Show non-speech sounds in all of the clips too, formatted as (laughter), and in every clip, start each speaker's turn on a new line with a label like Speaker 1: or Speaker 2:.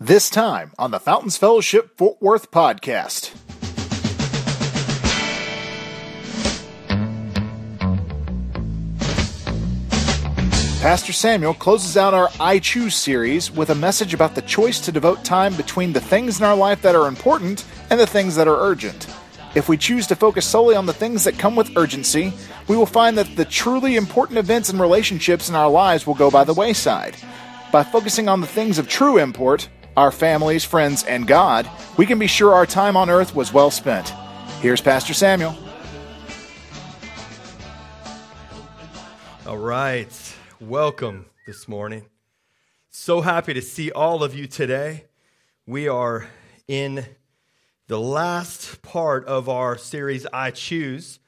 Speaker 1: This time on the Fountains Fellowship Fort Worth podcast. Pastor Samuel closes out our I Choose series with a message about the choice to devote time between the things in our life that are important and the things that are urgent. If we choose to focus solely on the things that come with urgency, we will find that the truly important events and relationships in our lives will go by the wayside. By focusing on the things of true import, our families, friends, and God, we can be sure our time on earth was well spent. Here's Pastor Samuel.
Speaker 2: All right. Welcome this morning. So happy to see all of you today. We are in the last part of our series, I Choose.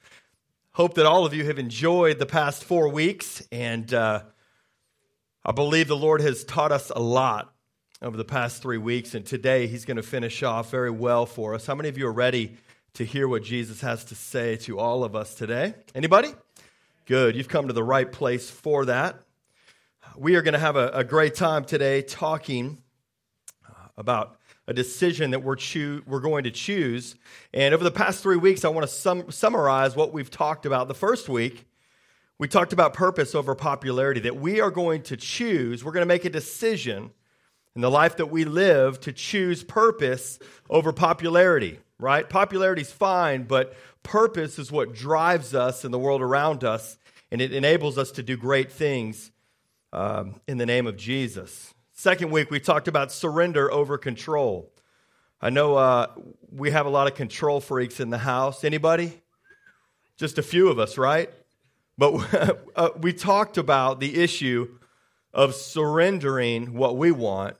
Speaker 2: Hope that all of you have enjoyed the past four weeks, and uh, I believe the Lord has taught us a lot over the past three weeks, and today he's going to finish off very well for us. How many of you are ready to hear what Jesus has to say to all of us today? Anybody? Good. You've come to the right place for that. We are going to have a, a great time today talking uh, about a decision that we're, choo- we're going to choose. And over the past three weeks, I want to sum- summarize what we've talked about. The first week, we talked about purpose over popularity, that we are going to choose, we're going to make a decision in the life that we live to choose purpose over popularity, right? Popularity is fine, but purpose is what drives us in the world around us, and it enables us to do great things um, in the name of Jesus. Second week, we talked about surrender over control. I know uh, we have a lot of control freaks in the house. Anybody? Just a few of us, right? But (laughs) uh, we talked about the issue of surrendering what we want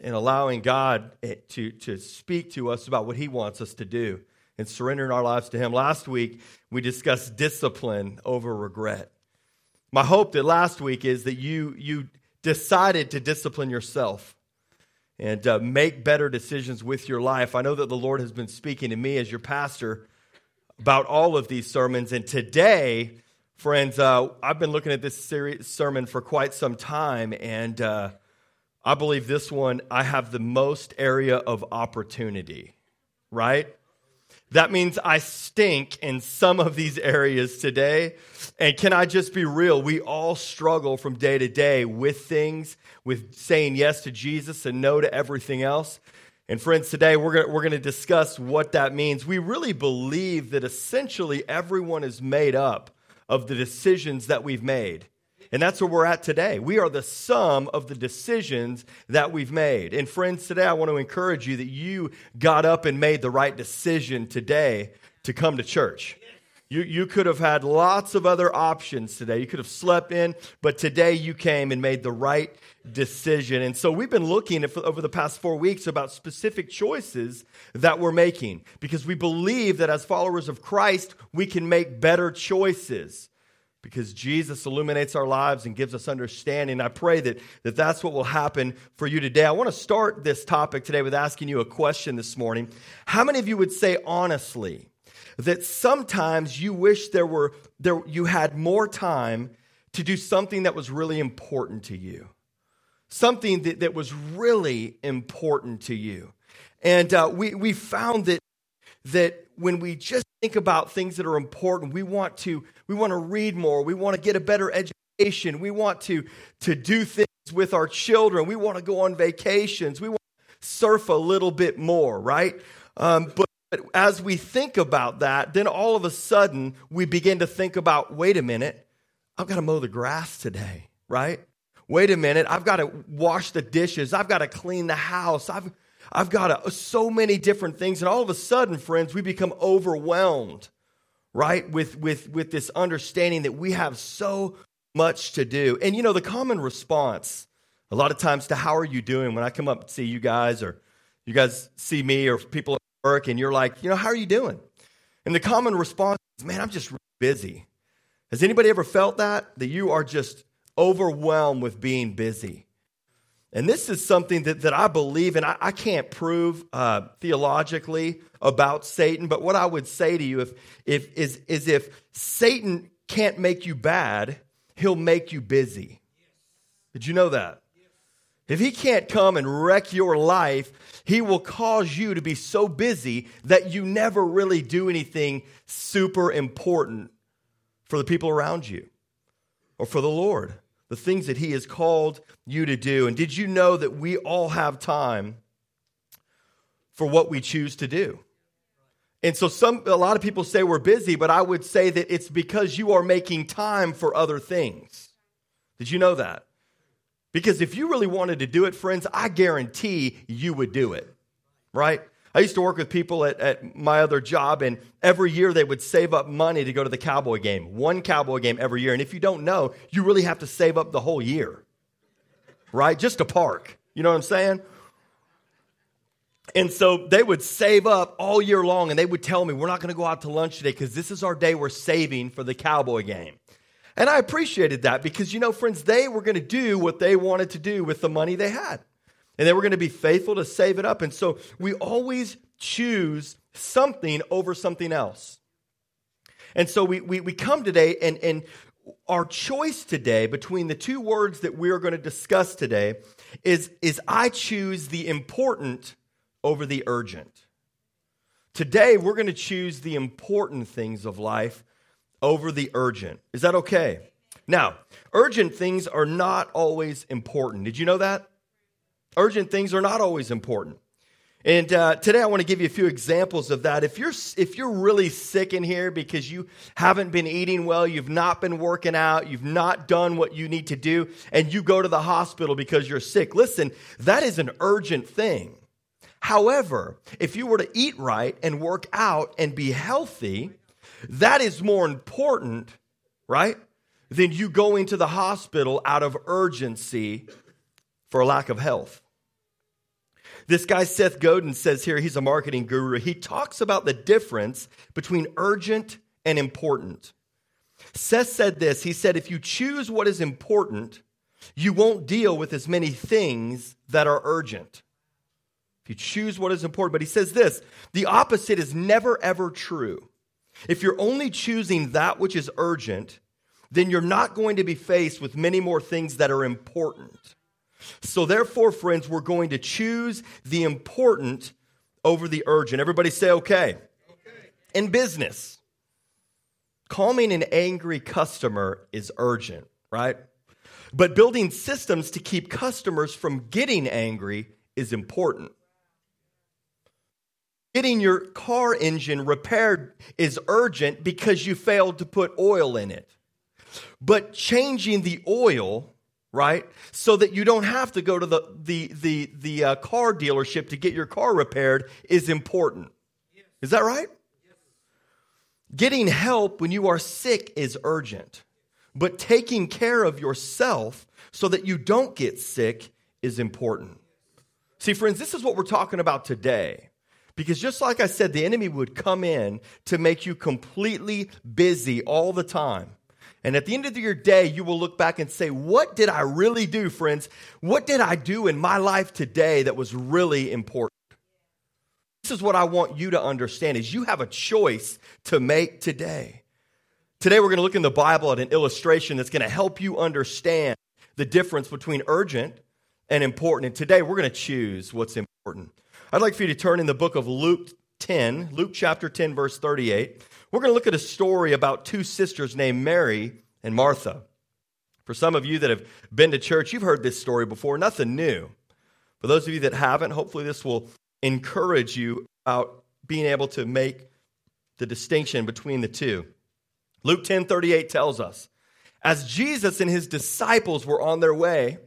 Speaker 2: and allowing God eh, to, to speak to us about what He wants us to do and surrendering our lives to Him. Last week, we discussed discipline over regret. My hope that last week is that you, you decided to discipline yourself and uh, make better decisions with your life. I know that the Lord has been speaking to me as your pastor about all of these sermons. And today, friends, uh, I've been looking at this sermon for quite some time. And uh, I believe this one, I have the most area of opportunity, right? That means I stink in some of these areas today. And can I just be real? We all struggle from day to day with things, with saying yes to Jesus and no to everything else. And friends, today we're going we're to discuss what that means. We really believe that essentially everyone is made up of the decisions that we've made. And that's where we're at today. We are the sum of the decisions that we've made. And friends, today I want to encourage you that you got up and made the right decision today to come to church. You, you could have had lots of other options today. You could have slept in, but today you came and made the right decision. And so we've been looking over the past four weeks about specific choices that we're making because we believe that as followers of Christ, we can make better choices because Jesus illuminates our lives and gives us understanding. I pray that, that that's what will happen for you today. I want to start this topic today with asking you a question this morning. How many of you would say honestly that sometimes you wish there were there you had more time to do something that was really important to you? Something that, that was really important to you. And uh, we, we found that that when we just think about things that are important, we want to we want to read more, we want to get a better education, we want to to do things with our children, we want to go on vacations, we want to surf a little bit more, right? Um, but but as we think about that, then all of a sudden we begin to think about wait a minute, I've got to mow the grass today, right? Wait a minute, I've got to wash the dishes, I've got to clean the house, I've I've got a, uh, so many different things. And all of a sudden, friends, we become overwhelmed, right? With, with, with this understanding that we have so much to do. And you know, the common response a lot of times to how are you doing when I come up and see you guys or you guys see me or people at work and you're like, you know, how are you doing? And the common response is, man, I'm just really busy. Has anybody ever felt that? That you are just overwhelmed with being busy. And this is something that, that I believe, and I, I can't prove uh, theologically about Satan, but what I would say to you if, if, is, is if Satan can't make you bad, he'll make you busy. Did you know that? If he can't come and wreck your life, he will cause you to be so busy that you never really do anything super important for the people around you or for the Lord, the things that he has called you to do. And did you know that we all have time for what we choose to do? And so some a lot of people say we're busy, but I would say that it's because you are making time for other things. Did you know that? Because if you really wanted to do it, friends, I guarantee you would do it. Right? I used to work with people at, at my other job, and every year they would save up money to go to the cowboy game. One cowboy game every year. And if you don't know, you really have to save up the whole year. Right? Just to park. You know what I'm saying? And so they would save up all year long and they would tell me, We're not going to go out to lunch today because this is our day we're saving for the cowboy game. And I appreciated that because, you know, friends, they were going to do what they wanted to do with the money they had. And then we're going to be faithful to save it up. And so we always choose something over something else. And so we, we, we come today, and, and our choice today between the two words that we are going to discuss today is, is I choose the important over the urgent. Today, we're going to choose the important things of life over the urgent. Is that okay? Now, urgent things are not always important. Did you know that? Urgent things are not always important. And uh, today I want to give you a few examples of that. If you're if you're really sick in here because you haven't been eating well, you've not been working out, you've not done what you need to do, and you go to the hospital because you're sick, listen, that is an urgent thing. However, if you were to eat right and work out and be healthy, that is more important, right? Than you going to the hospital out of urgency for a lack of health. This guy, Seth Godin, says here, he's a marketing guru. He talks about the difference between urgent and important. Seth said this He said, if you choose what is important, you won't deal with as many things that are urgent. If you choose what is important. But he says this the opposite is never, ever true. If you're only choosing that which is urgent, then you're not going to be faced with many more things that are important. So, therefore, friends, we're going to choose the important over the urgent. Everybody say, okay. okay. In business, calming an angry customer is urgent, right? But building systems to keep customers from getting angry is important. Getting your car engine repaired is urgent because you failed to put oil in it. But changing the oil, right, so that you don't have to go to the, the, the, the uh, car dealership to get your car repaired is important. Yes. Is that right? Yes. Getting help when you are sick is urgent. But taking care of yourself so that you don't get sick is important. See, friends, this is what we're talking about today. Because just like I said, the enemy would come in to make you completely busy all the time. And at the end of your day, you will look back and say, What did I really do, friends? What did I do in my life today that was really important? This is what I want you to understand is you have a choice to make today. Today we're going to look in the Bible at an illustration that's going to help you understand the difference between urgent and important. And today we're going to choose what's important. I'd like for you to turn in the book of Luke 10, Luke chapter 10, verse 38. We're going to look at a story about two sisters named Mary and Martha. For some of you that have been to church, you've heard this story before, nothing new. For those of you that haven't, hopefully this will encourage you about being able to make the distinction between the two. Luke 10 38 tells us, as Jesus and his disciples were on their way,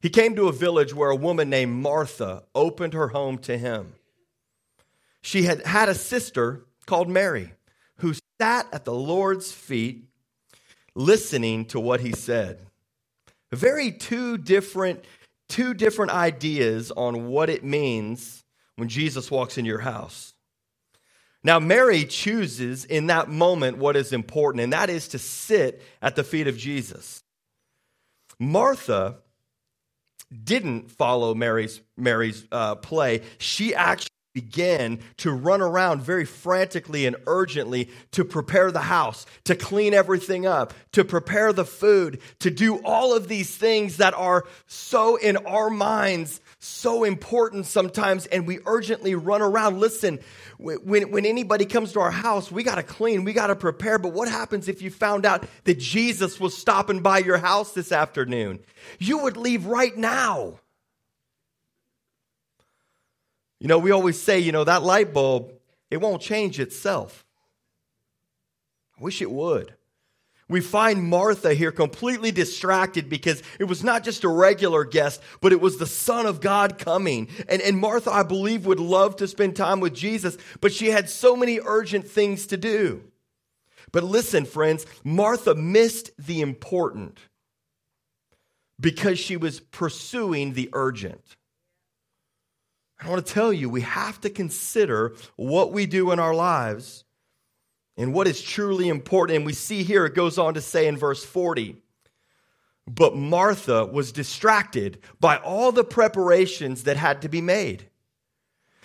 Speaker 2: he came to a village where a woman named Martha opened her home to him. She had had a sister called Mary who sat at the Lord's feet listening to what he said. Very two different two different ideas on what it means when Jesus walks in your house. Now, Mary chooses in that moment what is important, and that is to sit at the feet of Jesus. Martha didn't follow Mary's, Mary's uh, play, she actually began to run around very frantically and urgently to prepare the house, to clean everything up, to prepare the food, to do all of these things that are so in our minds so important sometimes, and we urgently run around. Listen, when, when anybody comes to our house, we got to clean, we got to prepare. But what happens if you found out that Jesus was stopping by your house this afternoon? You would leave right now. You know, we always say, you know, that light bulb, it won't change itself. I wish it would. We find Martha here completely distracted because it was not just a regular guest, but it was the Son of God coming. And, and Martha, I believe, would love to spend time with Jesus, but she had so many urgent things to do. But listen, friends, Martha missed the important because she was pursuing the urgent. I want to tell you, we have to consider what we do in our lives and what is truly important. And we see here, it goes on to say in verse 40 But Martha was distracted by all the preparations that had to be made.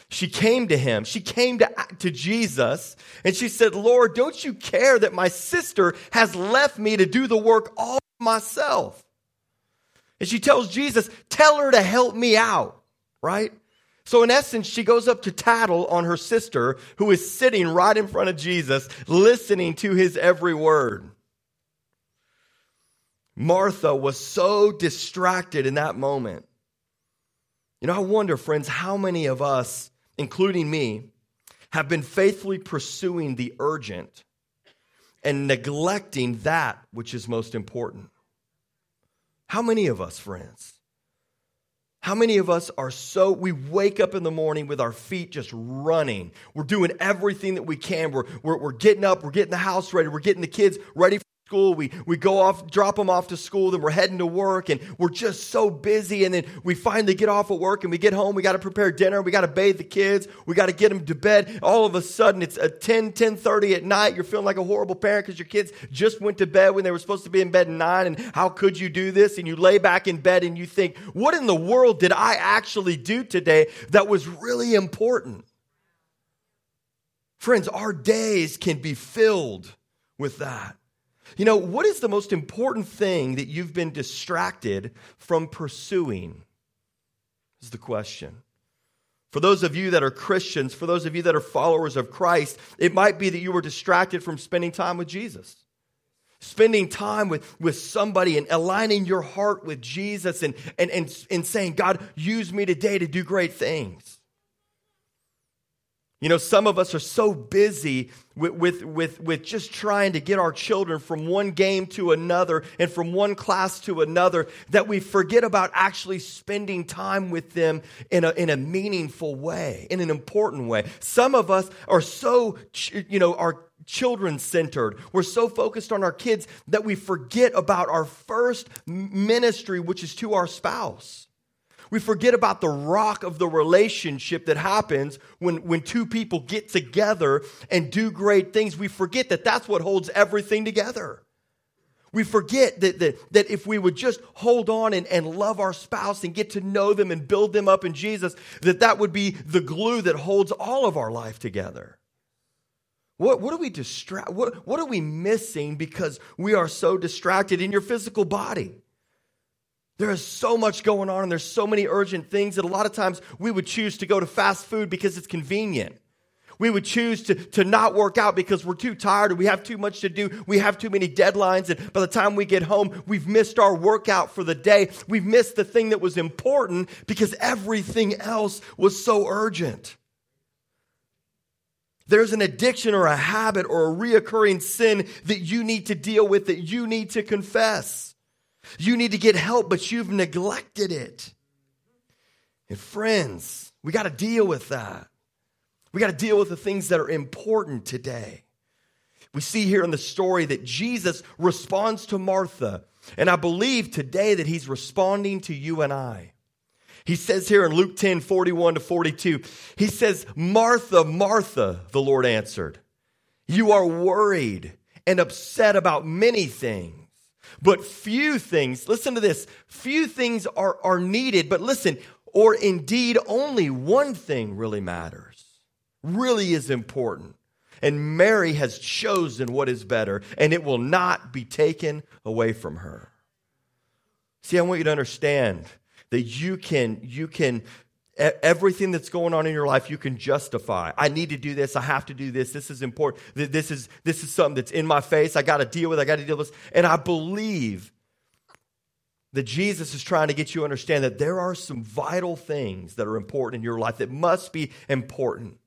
Speaker 2: She came to him. She came to, to Jesus and she said, Lord, don't you care that my sister has left me to do the work all myself? And she tells Jesus, Tell her to help me out, right? So, in essence, she goes up to tattle on her sister who is sitting right in front of Jesus, listening to his every word. Martha was so distracted in that moment. You know, I wonder, friends, how many of us, including me, have been faithfully pursuing the urgent and neglecting that which is most important? How many of us, friends? How many of us are so, we wake up in the morning with our feet just running. We're doing everything that we can. We're, we're, we're getting up, we're getting the house ready, we're getting the kids ready school. We, we go off, drop them off to school, then we're heading to work, and we're just so busy. And then we finally get off of work and we get home. We got to prepare dinner. We got to bathe the kids. We got to get them to bed. All of a sudden, it's a 10, 10 30 at night. You're feeling like a horrible parent because your kids just went to bed when they were supposed to be in bed at 9. And how could you do this? And you lay back in bed and you think, what in the world did I actually do today that was really important? Friends, our days can be filled with that. You know, what is the most important thing that you've been distracted from pursuing? Is the question. For those of you that are Christians, for those of you that are followers of Christ, it might be that you were distracted from spending time with Jesus. Spending time with, with somebody and aligning your heart with Jesus and, and, and, and saying, God, use me today to do great things. You know, some of us are so busy with, with, with, with, just trying to get our children from one game to another and from one class to another that we forget about actually spending time with them in a, in a meaningful way, in an important way. Some of us are so, you know, our children centered. We're so focused on our kids that we forget about our first ministry, which is to our spouse. We forget about the rock of the relationship that happens when, when two people get together and do great things. We forget that that's what holds everything together. We forget that, that, that if we would just hold on and, and love our spouse and get to know them and build them up in Jesus, that that would be the glue that holds all of our life together. What, what are we distract? What, what are we missing because we are so distracted in your physical body? There is so much going on and there's so many urgent things that a lot of times we would choose to go to fast food because it's convenient. We would choose to, to not work out because we're too tired or we have too much to do. We have too many deadlines. And by the time we get home, we've missed our workout for the day. We've missed the thing that was important because everything else was so urgent. There's an addiction or a habit or a reoccurring sin that you need to deal with, that you need to confess. You need to get help, but you've neglected it. And friends, we got to deal with that. We got to deal with the things that are important today. We see here in the story that Jesus responds to Martha, and I believe today that he's responding to you and I. He says here in Luke 10 41 to 42, he says, Martha, Martha, the Lord answered, you are worried and upset about many things but few things, listen to this, few things are, are needed, but listen, or indeed only one thing really matters, really is important. And Mary has chosen what is better, and it will not be taken away from her. See, I want you to understand that you can, you can, everything that's going on in your life, you can justify. I need to do this. I have to do this. This is important. This is, this is something that's in my face. I got to deal with. It. I got to deal with this. And I believe that Jesus is trying to get you to understand that there are some vital things that are important in your life that must be important.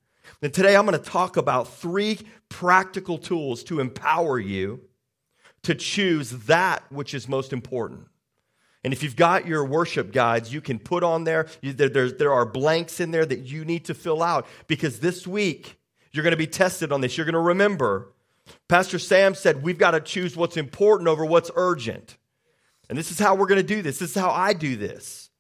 Speaker 2: And today I'm going to talk about three practical tools to empower you to choose that which is most important. And if you've got your worship guides, you can put on there, there, there, there are blanks in there that you need to fill out because this week you're going to be tested on this. You're going to remember. Pastor Sam said we've got to choose what's important over what's urgent. And this is how we're going to do this. This is how I do this.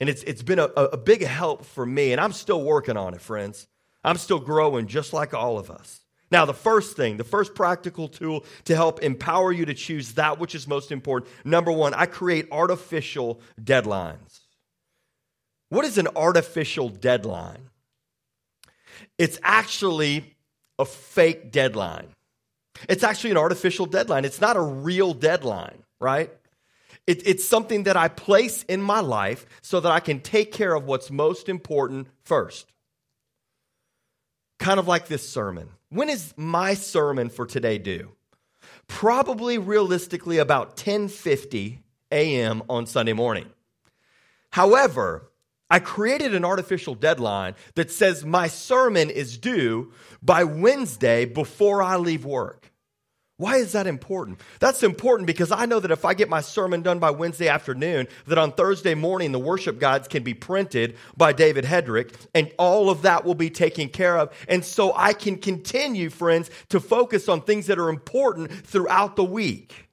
Speaker 2: And it's, it's been a, a big help for me, and I'm still working on it, friends. I'm still growing just like all of us. Now, the first thing, the first practical tool to help empower you to choose that which is most important, number one, I create artificial deadlines. What is an artificial deadline? It's actually a fake deadline. It's actually an artificial deadline. It's not a real deadline, right? It, it's something that I place in my life so that I can take care of what's most important first. Kind of like this sermon. When is my sermon for today due? Probably realistically about 10:50 a.m. on Sunday morning. However, I created an artificial deadline that says my sermon is due by Wednesday before I leave work. Why is that important? That's important because I know that if I get my sermon done by Wednesday afternoon, that on Thursday morning the worship guides can be printed by David Hedrick and all of that will be taken care of. And so I can continue, friends, to focus on things that are important throughout the week.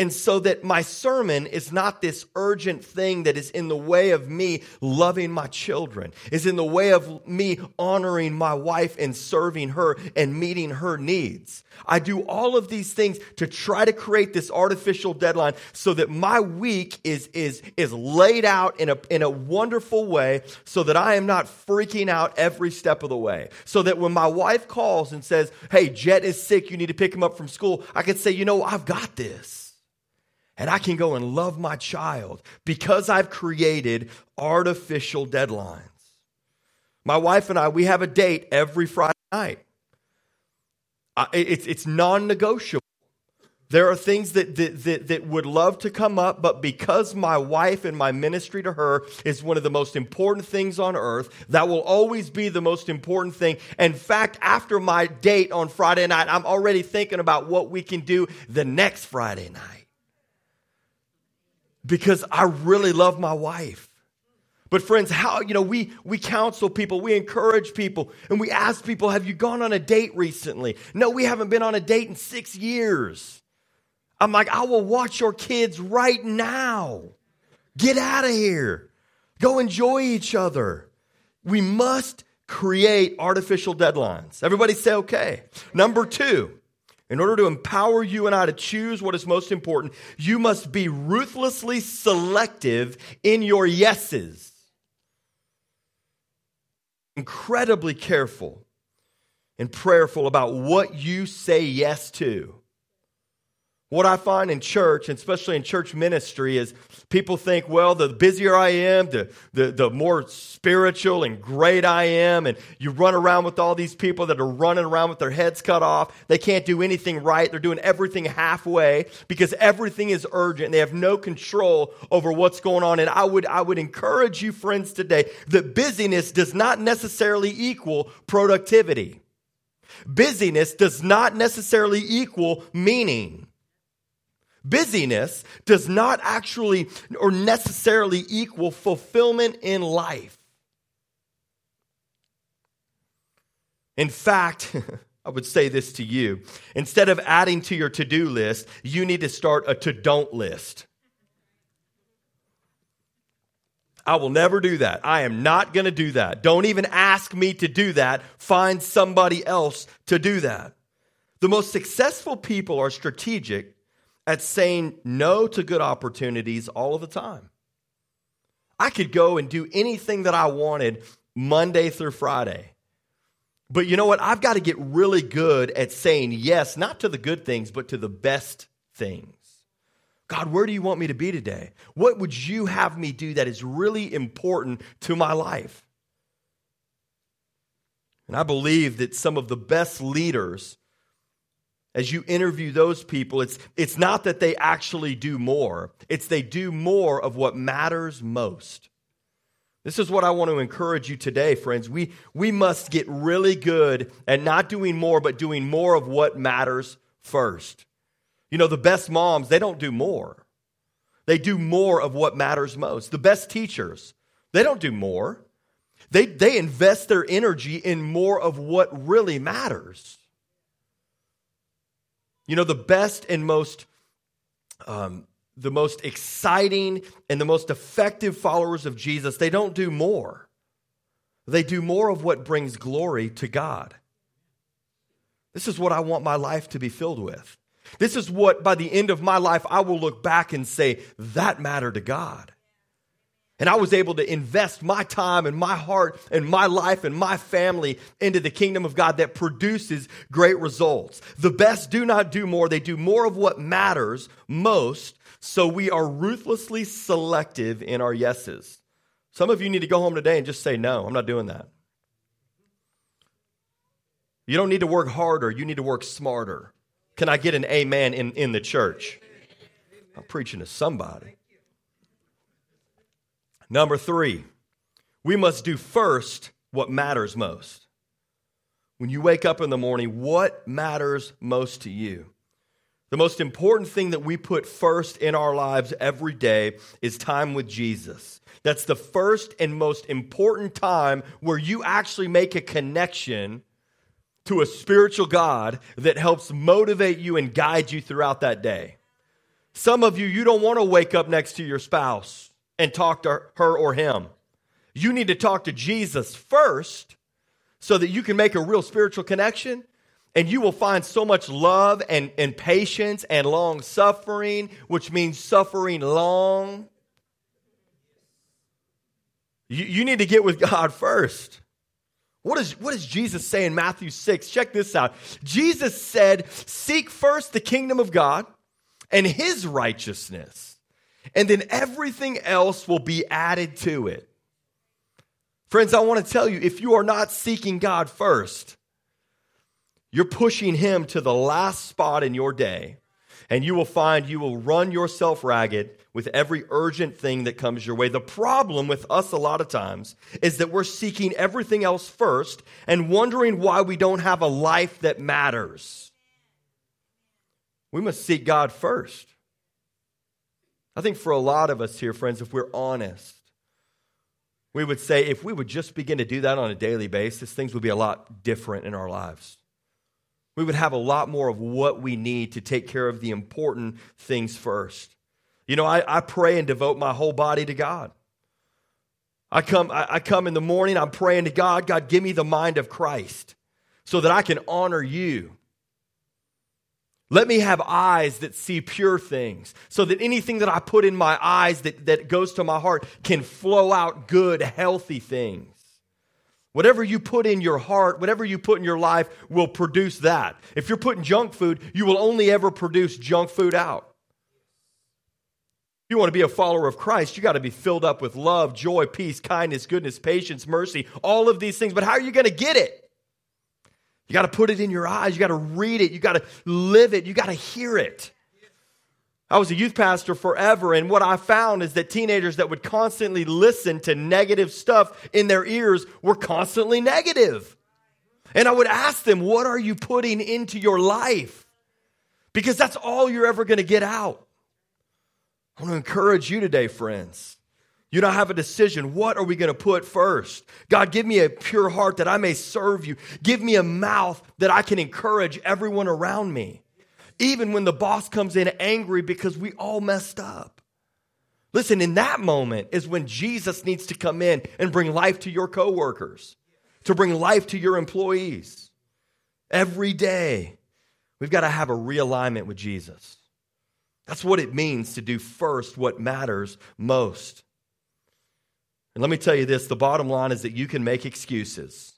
Speaker 2: And so that my sermon is not this urgent thing that is in the way of me loving my children, is in the way of me honoring my wife and serving her and meeting her needs. I do all of these things to try to create this artificial deadline so that my week is, is, is laid out in a, in a wonderful way so that I am not freaking out every step of the way. So that when my wife calls and says, Hey, Jet is sick, you need to pick him up from school, I can say, You know, I've got this and I can go and love my child because I've created artificial deadlines. My wife and I, we have a date every Friday night. It's, it's non negotiable. There are things that, that, that, that, would love to come up, but because my wife and my ministry to her is one of the most important things on earth, that will always be the most important thing. In fact, after my date on Friday night, I'm already thinking about what we can do the next Friday night because I really love my wife. But friends, how, you know, we, we counsel people, we encourage people, and we ask people, have you gone on a date recently? No, we haven't been on a date in six years. I'm like, I will watch your kids right now. Get out of here. Go enjoy each other. We must create artificial deadlines. Everybody say okay. Number two, in order to empower you and I to choose what is most important, you must be ruthlessly selective in your yeses. Incredibly careful and prayerful about what you say yes to. What I find in church, and especially in church ministry, is people think, well, the busier I am, the, the, the more spiritual and great I am. And you run around with all these people that are running around with their heads cut off. They can't do anything right. They're doing everything halfway because everything is urgent. They have no control over what's going on. And I would, I would encourage you, friends, today that busyness does not necessarily equal productivity. Busyness does not necessarily equal meaning. Busyness does not actually or necessarily equal fulfillment in life. In fact, (laughs) I would say this to you. Instead of adding to your to do list, you need to start a to don't list. I will never do that. I am not going to do that. Don't even ask me to do that. Find somebody else to do that. The most successful people are strategic at saying no to good opportunities all of the time. I could go and do anything that I wanted Monday through Friday. But you know what? I've got to get really good at saying yes, not to the good things, but to the best things. God, where do you want me to be today? What would you have me do that is really important to my life? And I believe that some of the best leaders, as you interview those people, it's, it's not that they actually do more, it's they do more of what matters most. This is what I want to encourage you today, friends. We, we must get really good at not doing more, but doing more of what matters first. You know, the best moms, they don't do more, they do more of what matters most. The best teachers, they don't do more, they, they invest their energy in more of what really matters. You know, the best and most um, the most exciting and the most effective followers of Jesus, they don't do more. They do more of what brings glory to God. This is what I want my life to be filled with. This is what, by the end of my life, I will look back and say, that mattered to God. And I was able to invest my time and my heart and my life and my family into the kingdom of God that produces great results. The best do not do more, they do more of what matters most so we are ruthlessly selective in our yeses. Some of you need to go home today and just say, no, I'm not doing that. You don't need to work harder, you need to work smarter. Can I get an amen in, in the church? I'm preaching to somebody. Number three, we must do first what matters most. When you wake up in the morning, what matters most to you? The most important thing that we put first in our lives every day is time with Jesus. That's the first and most important time where you actually make a connection to a spiritual God that helps motivate you and guide you throughout that day. Some of you, you don't want to wake up next to your spouse and talk to her or him. You need to talk to Jesus first so that you can make a real spiritual connection and you will find so much love and, and patience and long suffering, which means suffering long. You, you need to get with God first. What, is, what does Jesus say in Matthew 6? Check this out. Jesus said, Seek first the kingdom of God and his righteousness, and then everything else will be added to it. Friends, I want to tell you if you are not seeking God first, you're pushing him to the last spot in your day, and you will find you will run yourself ragged with every urgent thing that comes your way. The problem with us a lot of times is that we're seeking everything else first and wondering why we don't have a life that matters. We must seek God first. I think for a lot of us here, friends, if we're honest, we would say if we would just begin to do that on a daily basis, things would be a lot different in our lives we would have a lot more of what we need to take care of the important things first. You know, I, I pray and devote my whole body to God. I come, I, I come in the morning, I'm praying to God, God, give me the mind of Christ so that I can honor you. Let me have eyes that see pure things so that anything that I put in my eyes that, that goes to my heart can flow out good, healthy things. Whatever you put in your heart, whatever you put in your life will produce that. If you're putting junk food, you will only ever produce junk food out. If you want to be a follower of Christ, you got to be filled up with love, joy, peace, kindness, goodness, patience, mercy, all of these things. But how are you going to get it? You got to put it in your eyes. You got to read it. You got to live it. You got to hear it. I was a youth pastor forever, and what I found is that teenagers that would constantly listen to negative stuff in their ears were constantly negative. And I would ask them, What are you putting into your life? Because that's all you're ever going to get out. I want to encourage you today, friends. You don't have a decision. What are we going to put first? God, give me a pure heart that I may serve you. Give me a mouth that I can encourage everyone around me even when the boss comes in angry because we all messed up. Listen, in that moment is when Jesus needs to come in and bring life to your coworkers, to bring life to your employees. Every day, we've got to have a realignment with Jesus. That's what it means to do first what matters most. And let me tell you this the bottom line is that you can make excuses.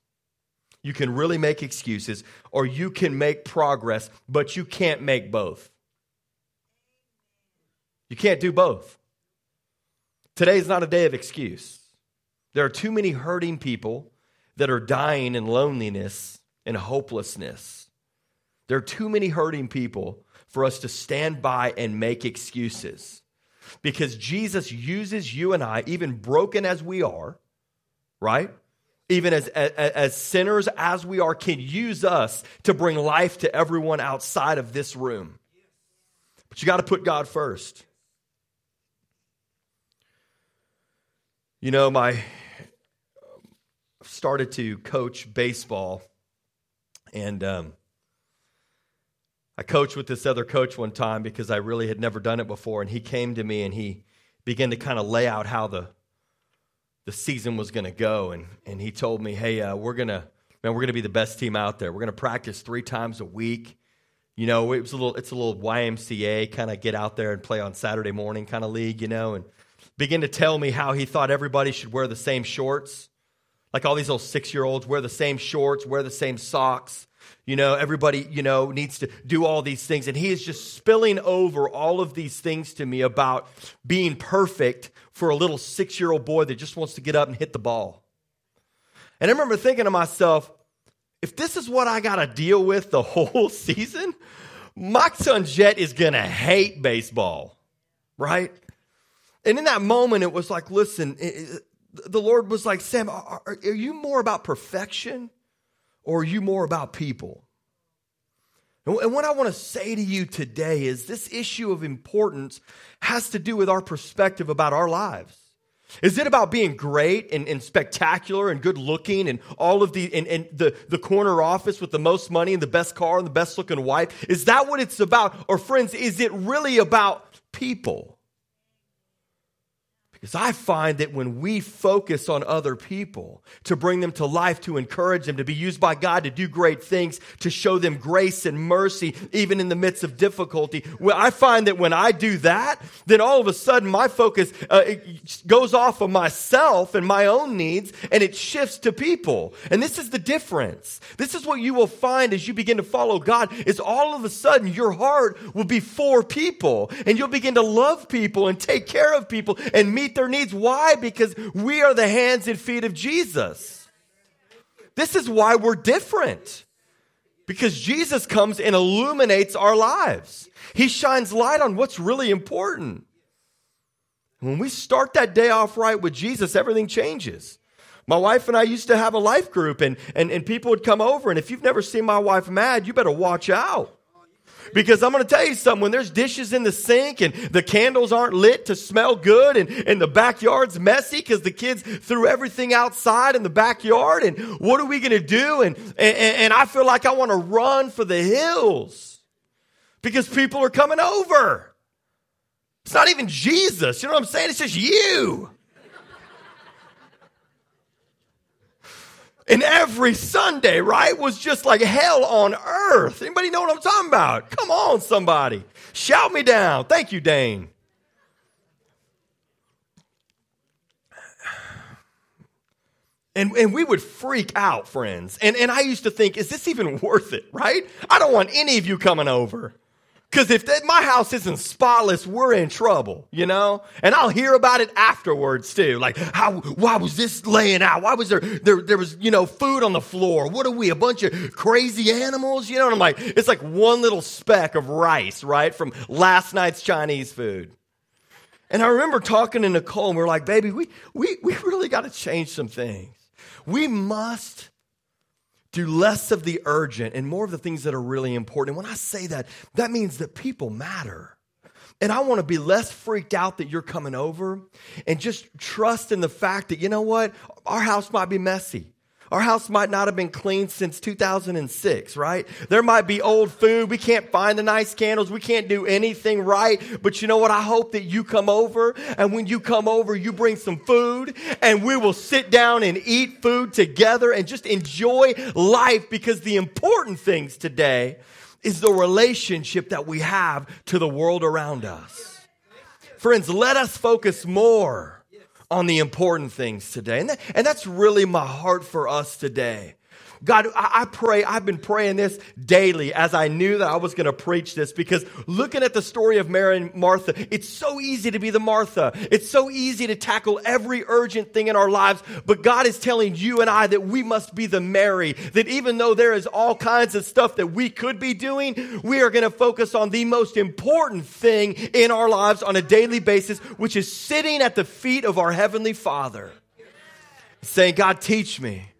Speaker 2: You can really make excuses, or you can make progress, but you can't make both. You can't do both. Today is not a day of excuse. There are too many hurting people that are dying in loneliness and hopelessness. There are too many hurting people for us to stand by and make excuses. Because Jesus uses you and I, even broken as we are, right? Even as, as, as sinners as we are, can use us to bring life to everyone outside of this room. But you got to put God first. You know, my started to coach baseball, and um, I coached with this other coach one time because I really had never done it before, and he came to me and he began to kind of lay out how the the season was going to go, and and he told me, "Hey, uh, we're gonna man, we're gonna be the best team out there. We're gonna practice three times a week." You know, it was a little, it's a little YMCA kind of get out there and play on Saturday morning kind of league, you know, and begin to tell me how he thought everybody should wear the same shorts. Like all these little six year olds wear the same shorts, wear the same socks. You know, everybody, you know, needs to do all these things. And he is just spilling over all of these things to me about being perfect for a little six year old boy that just wants to get up and hit the ball. And I remember thinking to myself, if this is what I got to deal with the (laughs) whole season, my son Jet is going to hate baseball, right? And in that moment, it was like, listen, it, the Lord was like, Sam, are, are you more about perfection or are you more about people? And what I want to say to you today is this issue of importance has to do with our perspective about our lives. Is it about being great and, and spectacular and good looking and all of the and, and, the, the corner office with the most money and the best car and the best looking wife? Is that what it's about? Or friends, is it really about people? Is I find that when we focus on other people to bring them to life, to encourage them, to be used by God to do great things, to show them grace and mercy, even in the midst of difficulty, well, I find that when I do that, then all of a sudden my focus uh, goes off of myself and my own needs and it shifts to people. And this is the difference. This is what you will find as you begin to follow God is all of a sudden your heart will be for people and you'll begin to love people and take care of people and meet meet their needs. Why? Because we are the hands and feet of Jesus. This is why we're different. Because Jesus comes and illuminates our lives. He shines light on what's really important. When we start that day off right with Jesus, everything changes. My wife and I used to have a life group, and, and, and people would come over. And if you've never seen my wife mad, you better watch out. Because I'm going to tell you something, when there's dishes in the sink and the candles aren't lit to smell good and, and the backyard's messy because the kids threw everything outside in the backyard and what are we going to do? And, and, and I feel like I want to run for the hills because people are coming over. It's not even Jesus. You know what I'm saying? It's just you. And every Sunday, right, was just like hell on earth. Anybody know what I'm talking about? Come on, somebody. Shout me down. Thank you, Dane. And, and we would freak out, friends. And, and I used to think, is this even worth it, right? I don't want any of you coming over. Because if my house isn't spotless, we're in trouble, you know? And I'll hear about it afterwards too. Like, how, why was this laying out? Why was there, there, there was, you know, food on the floor? What are we, a bunch of crazy animals? You know, and I'm like, it's like one little speck of rice, right? From last night's Chinese food. And I remember talking to Nicole and we are like, baby, we, we, we really got to change some things. We must do less of the urgent and more of the things that are really important. And when I say that, that means that people matter. And I want to be less freaked out that you're coming over and just trust in the fact that, you know what? Our house might be messy. Our house might not have been cleaned since 2006, right? There might be old food. We can't find the nice candles. We can't do anything right. But you know what? I hope that you come over and when you come over, you bring some food and we will sit down and eat food together and just enjoy life because the important things today is the relationship that we have to the world around us. Friends, let us focus more on the important things today. And, that, and that's really my heart for us today. God, I, pray, I've been praying this daily as I knew that I was going to preach this because looking at the story of Mary and Martha, it's so easy to be the Martha. It's so easy to tackle every urgent thing in our lives. But God is telling you and I that we must be the Mary, that even though there is all kinds of stuff that we could be doing, we are going to focus on the most important thing in our lives on a daily basis, which is sitting at the feet of our Heavenly Father, saying, God, teach me.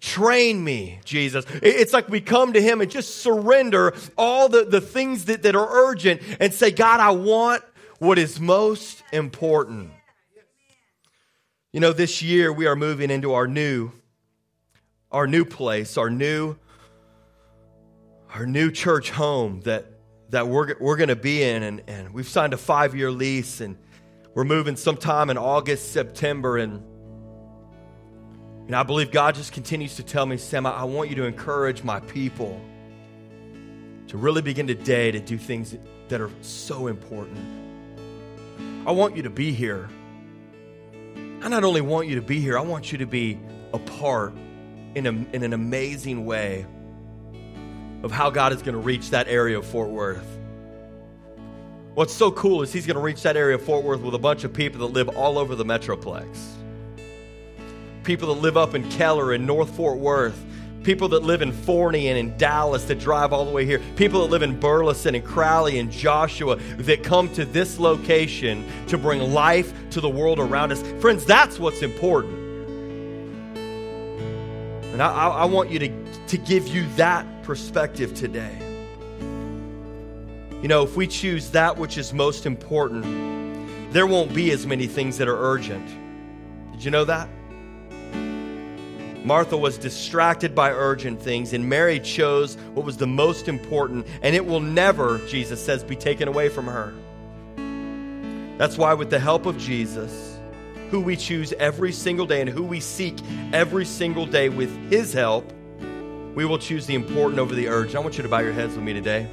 Speaker 2: Train me, Jesus. It's like we come to Him and just surrender all the, the things that, that are urgent and say, God, I want what is most important. You know, this year we are moving into our new, our new place, our new, our new church home that, that we're, we're going to be in. And, and we've signed a five year lease and we're moving sometime in August, September. And and I believe God just continues to tell me, Sam, I want you to encourage my people to really begin today to do things that are so important. I want you to be here. I not only want you to be here, I want you to be a part in, a, in an amazing way of how God is going to reach that area of Fort Worth. What's so cool is He's going to reach that area of Fort Worth with a bunch of people that live all over the Metroplex people that live up in Keller and North Fort Worth, people that live in Forney and in Dallas that drive all the way here, people that live in Burleson and Crowley and Joshua that come to this location to bring life to the world around us. Friends, that's what's important. And I, I want you to, to give you that perspective today. You know, if we choose that which is most important, there won't be as many things that are urgent. Did you know that? Martha was distracted by urgent things, and Mary chose what was the most important, and it will never, Jesus says, be taken away from her. That's why, with the help of Jesus, who we choose every single day and who we seek every single day with his help, we will choose the important over the urgent. I want you to bow your heads with me today.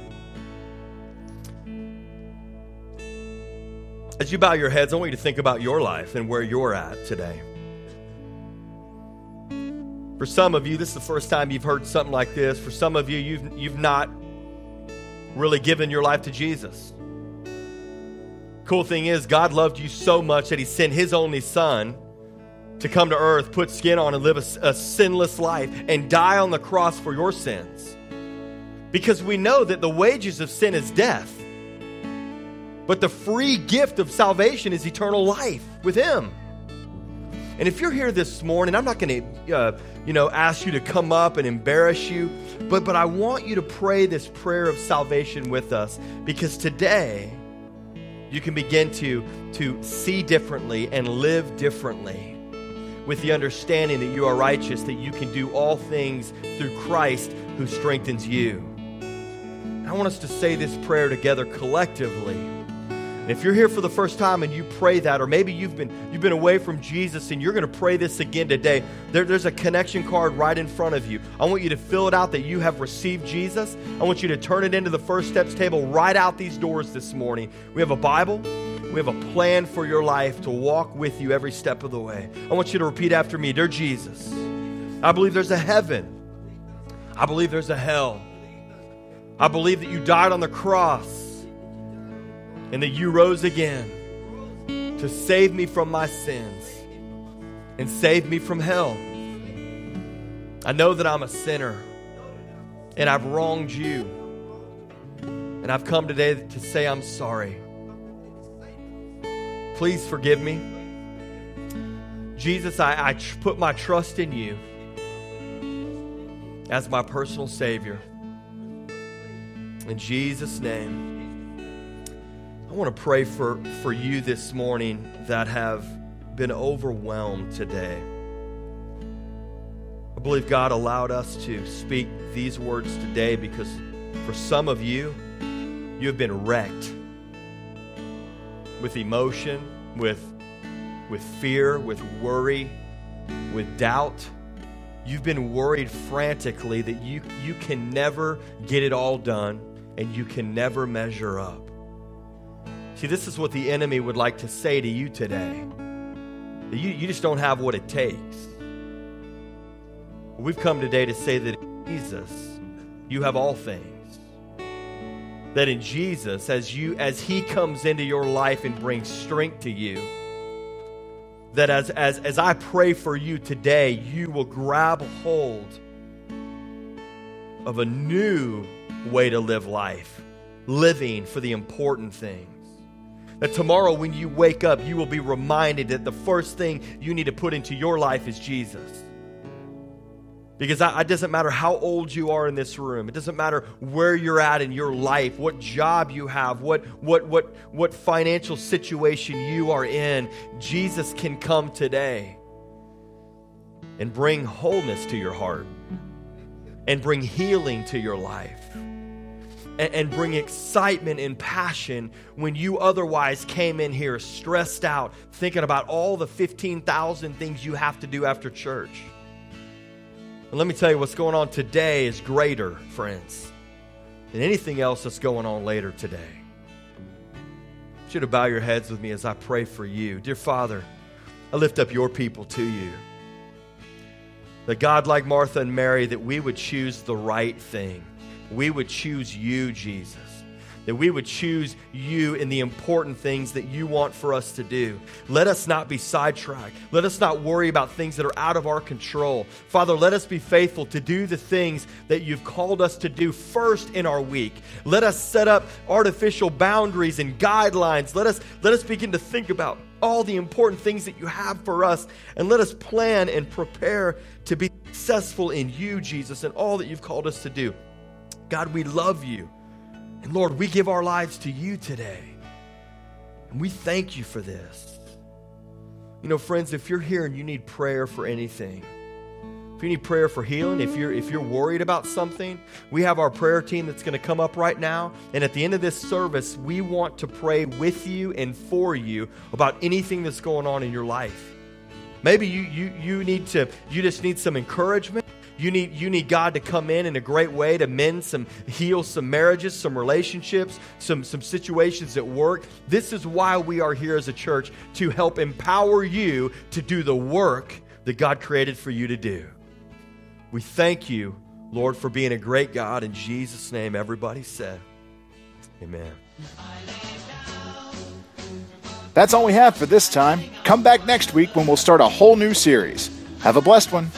Speaker 2: As you bow your heads, I want you to think about your life and where you're at today. For some of you, this is the first time you've heard something like this. For some of you, you've, you've not really given your life to Jesus. Cool thing is, God loved you so much that He sent His only Son to come to earth, put skin on, and live a, a sinless life and die on the cross for your sins. Because we know that the wages of sin is death, but the free gift of salvation is eternal life with Him. And if you're here this morning, I'm not going to, uh, you know, ask you to come up and embarrass you, but but I want you to pray this prayer of salvation with us because today you can begin to to see differently and live differently with the understanding that you are righteous, that you can do all things through Christ who strengthens you. I want us to say this prayer together collectively. And if you're here for the first time and you pray that, or maybe you've been you've been away from Jesus and you're going to pray this again today, there, there's a connection card right in front of you. I want you to fill it out that you have received Jesus. I want you to turn it into the First Steps table right out these doors this morning. We have a Bible. We have a plan for your life to walk with you every step of the way. I want you to repeat after me Dear Jesus, I believe there's a heaven. I believe there's a hell. I believe that you died on the cross and that you rose again to save me from my sins and save me from hell. I know that I'm a sinner and I've wronged you. And I've come today to say I'm sorry. Please forgive me. Jesus, I, I put my trust in you as my personal Savior. In Jesus' name. I want to pray for, for you this morning that have been overwhelmed today. I believe God allowed us to speak these words today because for some of you, you have been wrecked with emotion, with, with fear, with worry, with doubt. You've been worried frantically that you, you can never get it all done and you can never measure up. See, this is what the enemy would like to say to you today. You, you just don't have what it takes. We've come today to say that in Jesus, you have all things. That in Jesus, as you as He comes into your life and brings strength to you, that as, as, as I pray for you today, you will grab hold of a new way to live life, living for the important things. That tomorrow, when you wake up, you will be reminded that the first thing you need to put into your life is Jesus. Because it doesn't matter how old you are in this room. It doesn't matter where you're at in your life, what job you have, what, what, what, what financial situation you are in. Jesus can come today and bring wholeness to your heart and bring healing to your life and, bring excitement and passion when you otherwise came in here stressed out, thinking about all the 15,000 things you have to do after church. And let me tell you, what's going on today is greater, friends, than anything else that's going on later today. You to bow your heads with me as I pray for you. Dear Father, I lift up your people to you. That God, like Martha and Mary, that we would choose the right thing. We would choose you, Jesus that we would choose you in the important things that you want for us to do. Let us not be sidetracked. Let us not worry about things that are out of our control. Father, let us be faithful to do the things that you've called us to do first in our week. Let us set up artificial boundaries and guidelines. Let us, let us begin to think about all the important things that you have for us and let us plan and prepare to be successful in you, Jesus, and all that you've called us to do. God, we love you. And Lord, we give our lives to you today. And we thank you for this. You know, friends, if you're here and you need prayer for anything, if you need prayer for healing, if you're if you're worried about something, we have our prayer team that's going to come up right now. And at the end of this service, we want to pray with you and for you about anything that's going on in your life. Maybe you you you need to you just need some encouragement. You need, you need God to come in in a great way to mend some, heal some marriages, some relationships, some, some situations at work. This is why we are here as a church to help empower you to do the work that God created for you to do. We thank you, Lord, for being a great God. In Jesus' name, everybody said, Amen.
Speaker 1: That's all we have for this time. Come back next week when we'll start a whole new series. Have a blessed one.